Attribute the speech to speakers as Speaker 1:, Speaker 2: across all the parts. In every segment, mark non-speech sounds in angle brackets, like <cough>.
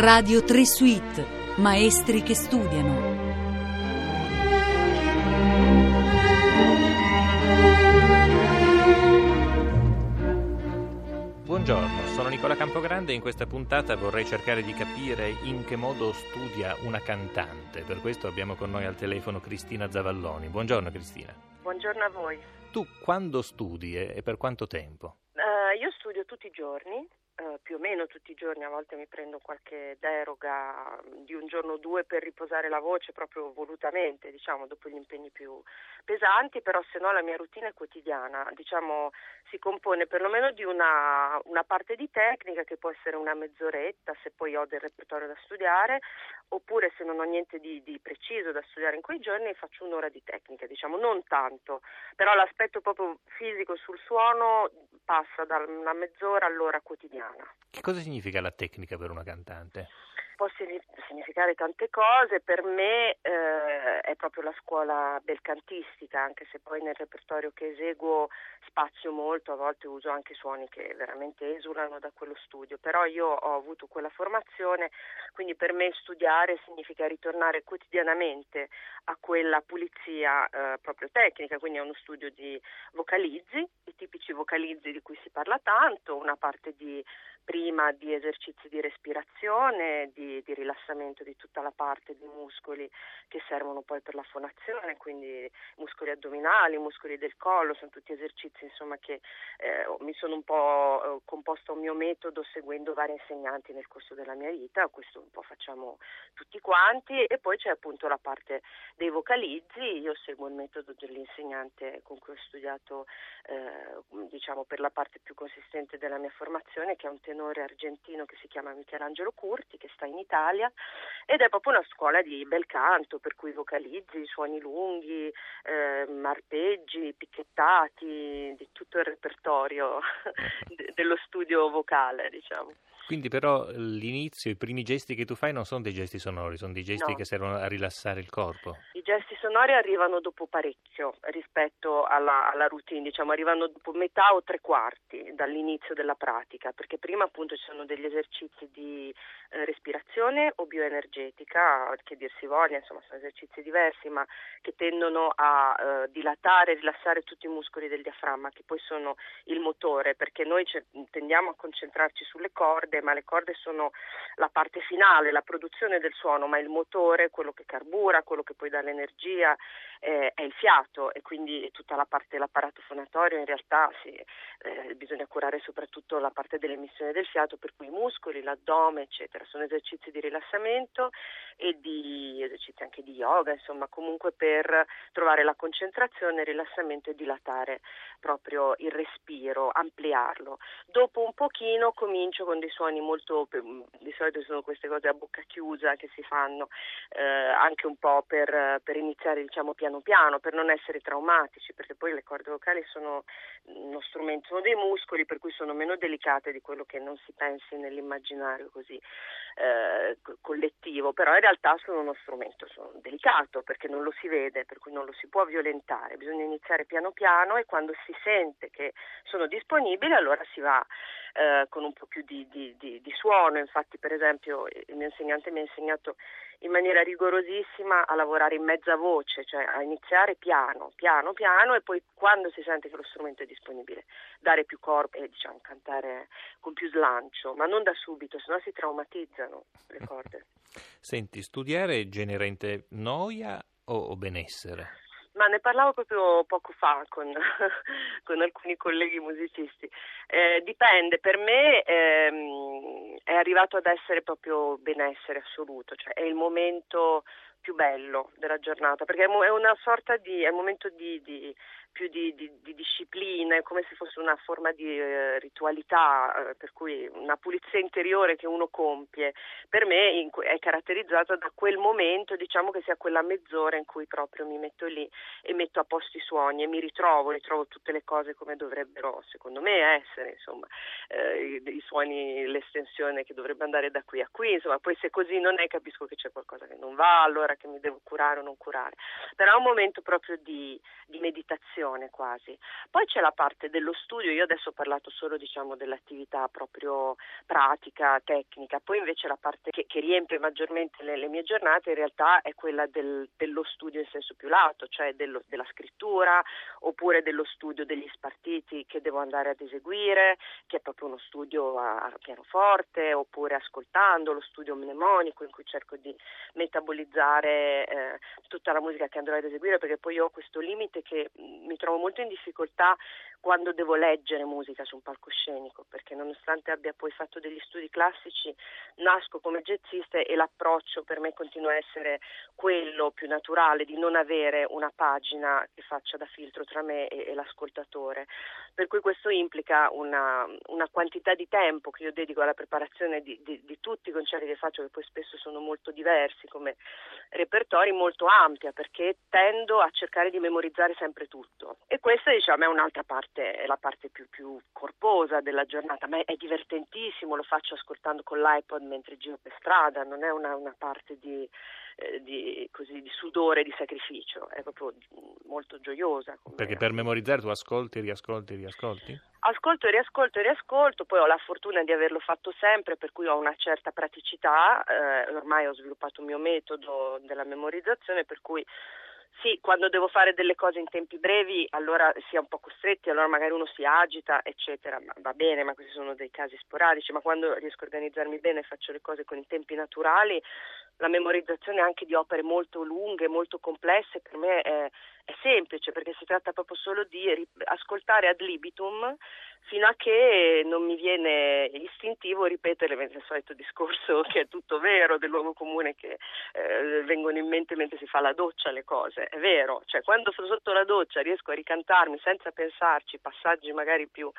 Speaker 1: Radio 3 Suite, maestri che studiano.
Speaker 2: Buongiorno, sono Nicola Campogrande e in questa puntata vorrei cercare di capire in che modo studia una cantante. Per questo abbiamo con noi al telefono Cristina Zavalloni. Buongiorno Cristina.
Speaker 3: Buongiorno a voi.
Speaker 2: Tu quando studi e per quanto tempo?
Speaker 3: Uh, io studio tutti i giorni, eh, più o meno tutti i giorni, a volte mi prendo qualche deroga di un giorno o due per riposare la voce proprio volutamente, diciamo, dopo gli impegni più pesanti, però se no la mia routine è quotidiana, diciamo, si compone perlomeno di una, una parte di tecnica che può essere una mezz'oretta se poi ho del repertorio da studiare, oppure se non ho niente di, di preciso da studiare in quei giorni faccio un'ora di tecnica, diciamo, non tanto, però l'aspetto proprio fisico sul suono passa da una mezz'ora all'ora quotidiana italiana.
Speaker 2: Che cosa significa la tecnica per una cantante?
Speaker 3: Può significare tante cose, per me eh, è proprio la scuola belcantistica, anche se poi nel repertorio che eseguo spazio molto, a volte uso anche suoni che veramente esulano da quello studio, però io ho avuto quella formazione, quindi per me studiare significa ritornare quotidianamente a quella pulizia eh, proprio tecnica, quindi è uno studio di vocalizzi, i tipici vocalizzi di cui si parla tanto, una parte di prima di esercizi di respirazione, di, di, rilassamento di tutta la parte dei muscoli che servono poi per la fonazione, quindi muscoli addominali, muscoli del collo, sono tutti esercizi insomma, che eh, mi sono un po' eh, composto un mio metodo seguendo vari insegnanti nel corso della mia vita, questo un po' facciamo tutti quanti e poi c'è appunto la parte dei vocalizzi, io seguo il metodo dell'insegnante con cui ho studiato eh, diciamo per la parte più consistente della mia formazione che è un tenore tenore argentino che si chiama Michelangelo Curti, che sta in Italia, ed è proprio una scuola di bel canto, per cui vocalizzi, suoni lunghi, eh, arpeggi, picchettati, di tutto il repertorio <laughs> dello studio vocale, diciamo.
Speaker 2: Quindi però l'inizio, i primi gesti che tu fai non sono dei gesti sonori, sono dei gesti
Speaker 3: no.
Speaker 2: che servono a rilassare il corpo.
Speaker 3: I gesti sonori arrivano dopo parecchio rispetto alla, alla routine, diciamo arrivano dopo metà o tre quarti dall'inizio della pratica, perché prima appunto ci sono degli esercizi di eh, respirazione o bioenergetica, che dir si voglia, insomma sono esercizi diversi, ma che tendono a eh, dilatare rilassare tutti i muscoli del diaframma, che poi sono il motore, perché noi tendiamo a concentrarci sulle corde corde, ma le corde sono la parte finale, la produzione del suono, ma il motore, quello che carbura, quello che poi dà l'energia, eh, è il fiato e quindi tutta la parte dell'apparato fonatorio in realtà sì, eh, bisogna curare soprattutto la parte dell'emissione del fiato, per cui i muscoli, l'addome, eccetera. Sono esercizi di rilassamento e di esercizi anche di yoga, insomma, comunque per trovare la concentrazione, il rilassamento e dilatare proprio il respiro, ampliarlo. Dopo un pochino comincio con dei suoni suoni molto, di solito sono queste cose a bocca chiusa che si fanno eh, anche un po' per, per iniziare diciamo piano piano, per non essere traumatici, perché poi le corde vocali sono uno strumento, sono dei muscoli per cui sono meno delicate di quello che non si pensi nell'immaginario così eh, collettivo, però in realtà sono uno strumento sono delicato perché non lo si vede, per cui non lo si può violentare, bisogna iniziare piano piano e quando si sente che sono disponibili allora si va eh, con un po' più di, di, di, di, suono, infatti per esempio il mio insegnante mi ha insegnato in maniera rigorosissima a lavorare in mezza voce, cioè a iniziare piano, piano, piano e poi quando si sente che lo strumento è disponibile dare più corpo e diciamo cantare con più slancio, ma non da subito, sennò si traumatizzano le corde. <laughs>
Speaker 2: Senti, studiare genera in te noia o, o benessere?
Speaker 3: Ma ne parlavo proprio poco fa con, <laughs> con alcuni colleghi musicisti. Eh, dipende, per me ehm, è arrivato ad essere proprio benessere assoluto, cioè è il momento più bello della giornata, perché è una sorta di, è un momento di, di più di, di, di, disciplina, è come se fosse una forma di eh, ritualità, eh, per cui una pulizia interiore che uno compie. Per me in, è caratterizzata da quel momento, diciamo che sia quella mezz'ora in cui proprio mi metto lì e metto a posto i suoni e mi ritrovo, ritrovo tutte le cose come dovrebbero, secondo me, essere, insomma, eh, i, i, suoni, l'estensione che dovrebbe andare da qui a qui, insomma, poi se così non è capisco che c'è qualcosa che non va, allora che mi devo curare o non curare. Però è un momento proprio di, di meditazione quasi. Poi c'è la parte dello studio, io adesso ho parlato solo diciamo, dell'attività proprio pratica, tecnica, poi invece la parte che, che riempie maggiormente le, le, mie giornate in realtà è quella del, dello studio in senso più lato, cioè dello, della scrittura oppure dello studio degli spartiti che devo andare ad eseguire, che è proprio uno studio a, a pianoforte oppure ascoltando, lo studio mnemonico in cui cerco di metabolizzare eh, tutta la musica che andrò ad eseguire perché poi io ho questo limite che mm, mi trovo molto in difficoltà quando devo leggere musica su un palcoscenico perché nonostante abbia poi fatto degli studi classici nasco come jazzista e l'approccio per me continua a essere quello più naturale di non avere una pagina che faccia da filtro tra me e, e l'ascoltatore. Per cui questo implica una, una, quantità di tempo che io dedico alla preparazione di, di, di tutti i concerti che faccio che poi spesso sono molto diversi come repertori molto ampia perché tendo a cercare di memorizzare sempre tutto. E questa diciamo è un'altra parte, è la parte più, più corposa della giornata, ma è, divertentissimo, lo faccio ascoltando con l'iPod mentre giro per strada, non è una, una parte di, eh, di, così, di, sudore, di sacrificio, è proprio molto gioiosa.
Speaker 2: Perché per memorizzare tu ascolti, riascolti, riascolti?
Speaker 3: Ascolto e riascolto e riascolto, poi ho la fortuna di averlo fatto sempre, per cui ho una certa praticità, eh, ormai ho sviluppato un mio metodo della memorizzazione, per cui sì, quando devo fare delle cose in tempi brevi, allora si è un po' costretti, allora magari uno si agita, eccetera, ma va bene, ma questi sono dei casi sporadici, ma quando riesco a organizzarmi bene e faccio le cose con i tempi naturali, la memorizzazione anche di opere molto lunghe, molto complesse, per me è, è semplice perché si tratta proprio solo di ascoltare ad libitum fino a che non mi viene istintivo ripetere il solito discorso <laughs> che è tutto vero del luogo comune che eh, vengono in mente mentre si fa la doccia le cose. È vero, cioè quando sono sotto la doccia riesco a ricantarmi senza pensarci passaggi magari più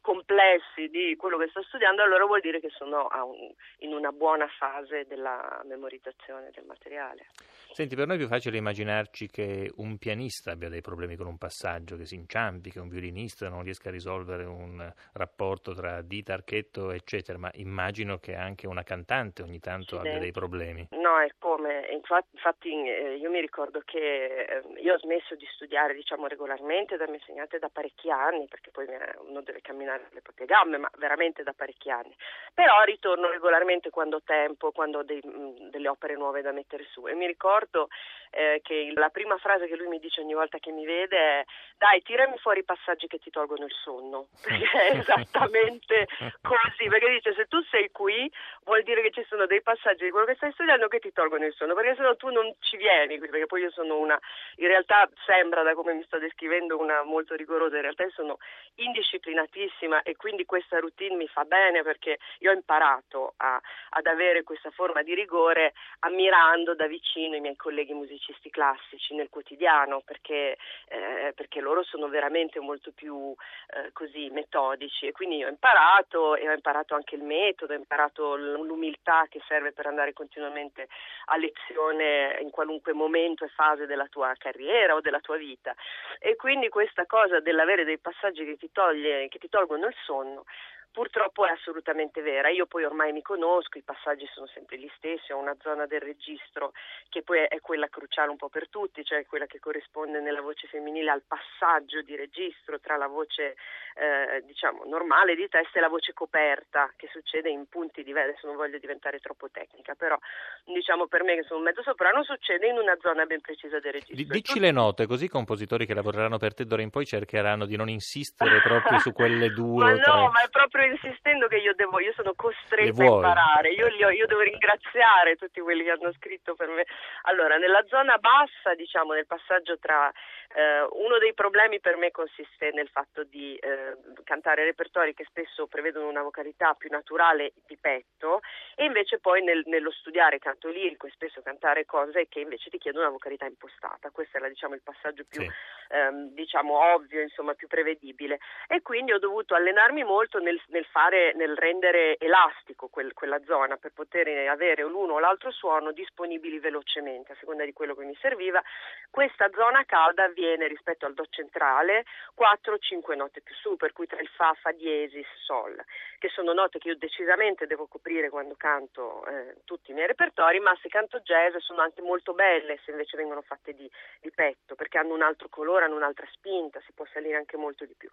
Speaker 3: complessi di quello che sto studiando, allora vuol dire che sono un, in una buona fase della memorizzazione del materiale.
Speaker 2: Senti, per noi è più facile immaginarci che un pianista abbia dei problemi con un passaggio, che si inciampi, che un violinista non riesca a risolvere un rapporto tra dita, archetto, eccetera, ma immagino che anche una cantante ogni tanto abbia dei problemi.
Speaker 3: No, è come, infatti, infatti eh, io mi ricordo che eh, io ho smesso di studiare diciamo regolarmente da mia insegnante da parecchi anni, perché poi uno deve camminare le proprie gambe, ma veramente da parecchi anni. Però ritorno regolarmente quando ho tempo, quando ho dei, delle opere nuove da mettere su e mi ricordo ricordo eh, che la prima frase che lui mi dice ogni volta che mi vede è dai tirami fuori i passaggi che ti tolgono il sonno, <laughs> perché è esattamente <laughs> così, perché dice se tu sei qui vuol dire che ci sono dei passaggi di quello che stai studiando che ti tolgono il sonno, perché se no tu non ci vieni, perché poi io sono una, in realtà sembra da come mi sto descrivendo una molto rigorosa, in realtà sono indisciplinatissima e quindi questa routine mi fa bene perché io ho imparato a, ad avere questa forma di rigore ammirando da vicino i miei colleghi musicisti classici nel quotidiano perché, eh, perché loro sono veramente molto più eh, così metodici. E quindi ho imparato e ho imparato anche il metodo, ho imparato l'umiltà che serve per andare continuamente a lezione in qualunque momento e fase della tua carriera o della tua vita. E quindi questa cosa dell'avere dei passaggi che ti, toglie, che ti tolgono il sonno purtroppo è assolutamente vera. Io poi ormai mi conosco, i passaggi sono sempre gli stessi, ho una zona del registro che poi è quella cruciale un po' per tutti, cioè quella che corrisponde nella voce femminile al passaggio di registro tra la voce eh, diciamo normale di testa e la voce coperta, che succede in punti diversi, adesso non voglio diventare troppo tecnica, però diciamo per me che sono un mezzo soprano succede in una zona ben precisa del registro.
Speaker 2: Dici le note, così i compositori che lavoreranno per te d'ora in poi cercheranno di non insistere proprio su quelle due.
Speaker 3: ma no, tre... ma è proprio insistendo che io, devo, io sono costretta a imparare, io, ho, io, devo ringraziare tutti quelli che hanno scritto per me. Allora, nella zona bassa, diciamo, nel passaggio tra eh, uno dei problemi per me consiste nel fatto di eh, cantare repertori che spesso prevedono una vocalità più naturale di petto e invece poi nel, nello studiare canto lirico e spesso cantare cose che invece ti chiedono una vocalità impostata. Questo è diciamo, il passaggio più sì. ehm, diciamo, ovvio, insomma, più prevedibile. E quindi ho dovuto allenarmi molto nel, nel, fare, nel rendere elastico quel, quella zona per poter avere l'uno o l'altro suono disponibili velocemente a seconda di quello che mi serviva. Questa zona calda avviene rispetto al Do centrale 4-5 note più su, per cui tra il Fa, Fa diesis, Sol, che sono note che io decisamente devo coprire quando canto eh, tutti i miei repertori, ma se canto jazz sono anche molto belle se invece vengono fatte di, di petto, perché hanno un altro colore, hanno un'altra spinta, si può salire anche molto di più.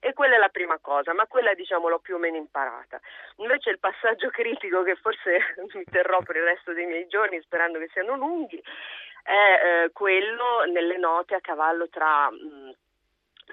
Speaker 3: E quella è la prima cosa, ma quella diciamo l'ho più o meno imparata. Invece il passaggio <laughs> critico che forse <laughs> mi terrò per il resto dei miei giorni, sperando che siano lunghi, è eh, quello nelle note a cavallo tra mh,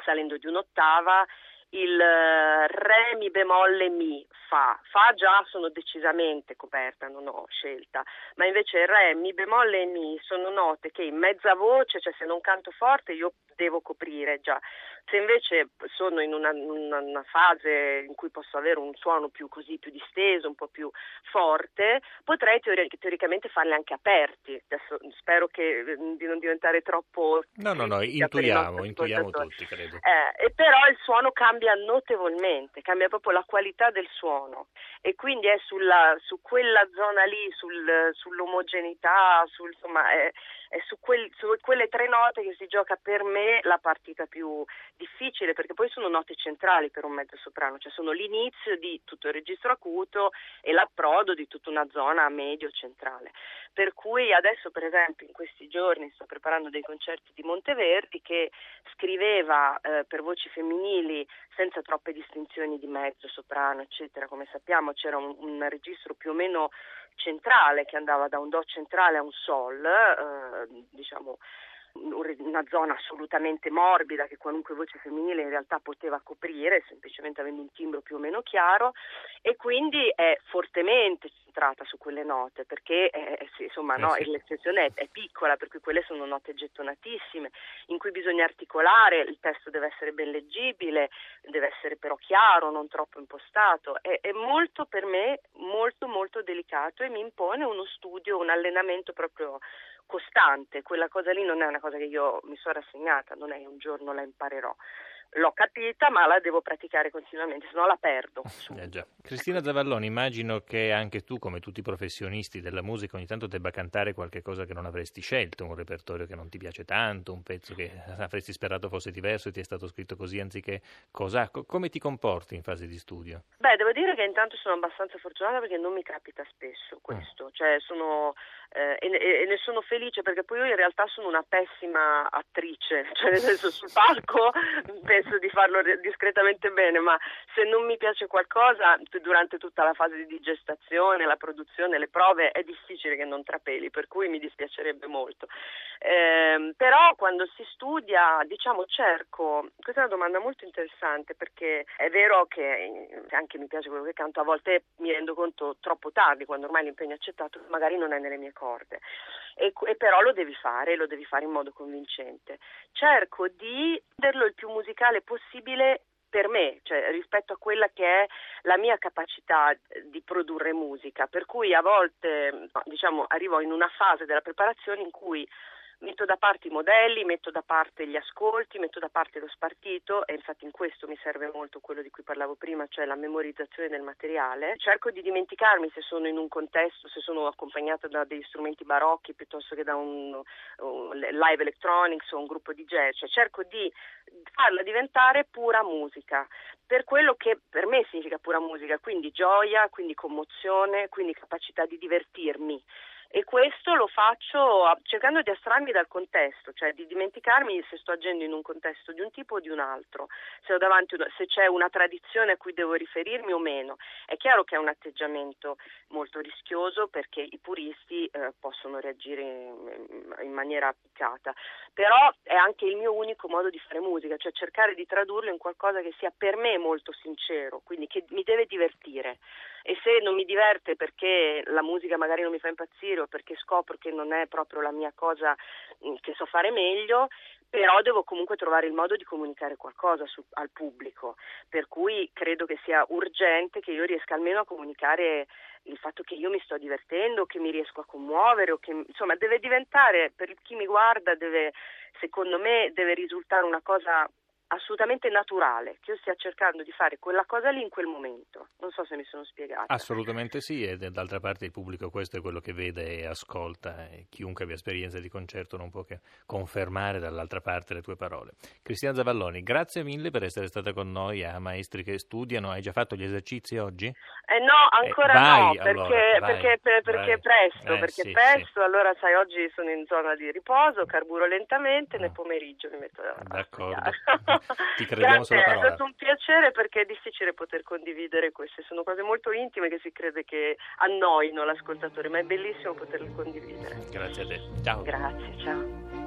Speaker 3: salendo di un'ottava il eh, re, mi bemolle, mi, fa. Fa già sono decisamente coperta, non ho scelta, ma invece re, mi bemolle mi sono note che in mezza voce, cioè se non canto forte io devo coprire già. Se invece sono in una, una, una, fase in cui posso avere un suono più così, più disteso, un po' più forte, potrei teori- teoricamente farli anche aperti. Adesso spero che, mm, di non diventare troppo...
Speaker 2: No, no, no, intuiamo, intuiamo tutti, credo.
Speaker 3: Eh, e però il suono cambia notevolmente, cambia proprio la qualità del suono. E quindi è sulla, su quella zona lì, sul, sull'omogeneità, sul, insomma, è, è su, quel, su quelle tre note che si gioca per me la partita più difficile perché poi sono note centrali per un mezzo soprano, cioè sono l'inizio di tutto il registro acuto e l'approdo di tutta una zona medio centrale. Per cui adesso per esempio in questi giorni sto preparando dei concerti di Monteverdi che scriveva eh, per voci femminili senza troppe distinzioni di mezzo, soprano, eccetera, come sappiamo c'era un, un registro più o meno centrale che andava da un Do centrale a un Sol, eh, diciamo una zona assolutamente morbida che qualunque voce femminile in realtà poteva coprire, semplicemente avendo un timbro più o meno chiaro e quindi è fortemente centrata su quelle note perché eh, eh insomma, no, eh sì. l'estensione è, è, piccola, per cui quelle sono note gettonatissime in cui bisogna articolare, il testo deve essere ben leggibile, deve essere però chiaro, non troppo impostato. È, è molto per me molto molto delicato e mi impone uno studio, un allenamento proprio costante, quella cosa lì non è una cosa che io mi sono rassegnata, non è che un giorno la imparerò l'ho capita ma la devo praticare continuamente, se no la perdo.
Speaker 2: Eh Cristina Zavalloni, immagino che anche tu, come tutti i professionisti della musica, ogni tanto debba cantare qualche cosa che non avresti scelto, un repertorio che non ti piace tanto, un pezzo che <laughs> avresti sperato fosse diverso e ti è stato scritto così anziché cosa. come ti comporti in fase di studio?
Speaker 3: Beh, devo dire che intanto sono abbastanza fortunata perché non mi capita spesso questo, mm. cioè sono, eh, e, e, ne sono felice perché poi io in realtà sono una pessima attrice, <laughs> cioè nel senso sul palco <laughs> penso di farlo discretamente bene, ma se non mi piace qualcosa durante tutta la fase di gestazione, la produzione, le prove, è difficile che non trapeli, per cui mi dispiacerebbe molto. Eh, però quando si studia, diciamo, cerco, questa è una domanda molto interessante perché è vero che anche mi piace quello che canto, a volte mi rendo conto troppo tardi, quando ormai l'impegno è accettato, magari non è nelle mie corde. E, e, però lo devi fare, lo devi fare in modo convincente. Cerco di renderlo il più musicale possibile per me, cioè rispetto a quella che è la mia capacità di produrre musica, per cui a volte diciamo, arrivo in una fase della preparazione in cui metto da parte i modelli, metto da parte gli ascolti, metto da parte lo spartito e infatti in questo mi serve molto quello di cui parlavo prima, cioè la memorizzazione del materiale. Cerco di dimenticarmi se sono in un contesto, se sono accompagnata da degli strumenti barocchi piuttosto che da un, un live electronics o un gruppo di jazz, cioè cerco di farla diventare pura musica, per quello che per me significa pura musica, quindi gioia, quindi commozione, quindi capacità di divertirmi e questo lo faccio cercando di astrarmi dal contesto, cioè di dimenticarmi se sto agendo in un contesto di un tipo o di un altro, se, una, se c'è una tradizione a cui devo riferirmi o meno. È chiaro che è un atteggiamento molto rischioso perché i puristi eh, possono reagire in, in maniera applicata, però è anche il mio unico modo di fare musica, cioè cercare di tradurlo in qualcosa che sia per me molto sincero, quindi che mi deve divertire e se non mi diverte perché la musica magari non mi fa impazzire o perché scopro che non è proprio la mia cosa mm, che so fare meglio, però devo comunque trovare il modo di comunicare qualcosa su, al pubblico, per cui credo che sia urgente che io riesca almeno a comunicare il fatto che io mi sto divertendo, che mi riesco a commuovere, che, insomma deve diventare, per chi mi guarda, deve, secondo me deve risultare una cosa assolutamente naturale, che io stia cercando di fare quella cosa lì in quel momento. Non so se mi sono spiegata.
Speaker 2: Assolutamente sì, e d'altra parte il pubblico questo è quello che vede e ascolta, e chiunque abbia esperienza di concerto non può che confermare dall'altra parte le tue parole. Cristiana Zavalloni, grazie mille per essere stata con noi a Maestri che Studiano. Hai già fatto gli esercizi oggi?
Speaker 3: Eh no, ancora
Speaker 2: eh, vai,
Speaker 3: no, perché,
Speaker 2: allora, vai,
Speaker 3: perché, per, perché presto,
Speaker 2: Eh,
Speaker 3: perché
Speaker 2: sì,
Speaker 3: presto, allora sai oggi sono in zona di riposo, carburo lentamente,
Speaker 2: Ah.
Speaker 3: nel pomeriggio mi metto a
Speaker 2: D'accordo. Ti <laughs> crediamo
Speaker 3: Grazie,
Speaker 2: sulla
Speaker 3: è
Speaker 2: parola.
Speaker 3: stato un piacere perché è difficile poter condividere queste, sono cose molto intime che si crede che annoino l'ascoltatore, ma è bellissimo poterle condividere.
Speaker 2: Grazie a te. Ciao.
Speaker 3: Grazie, ciao.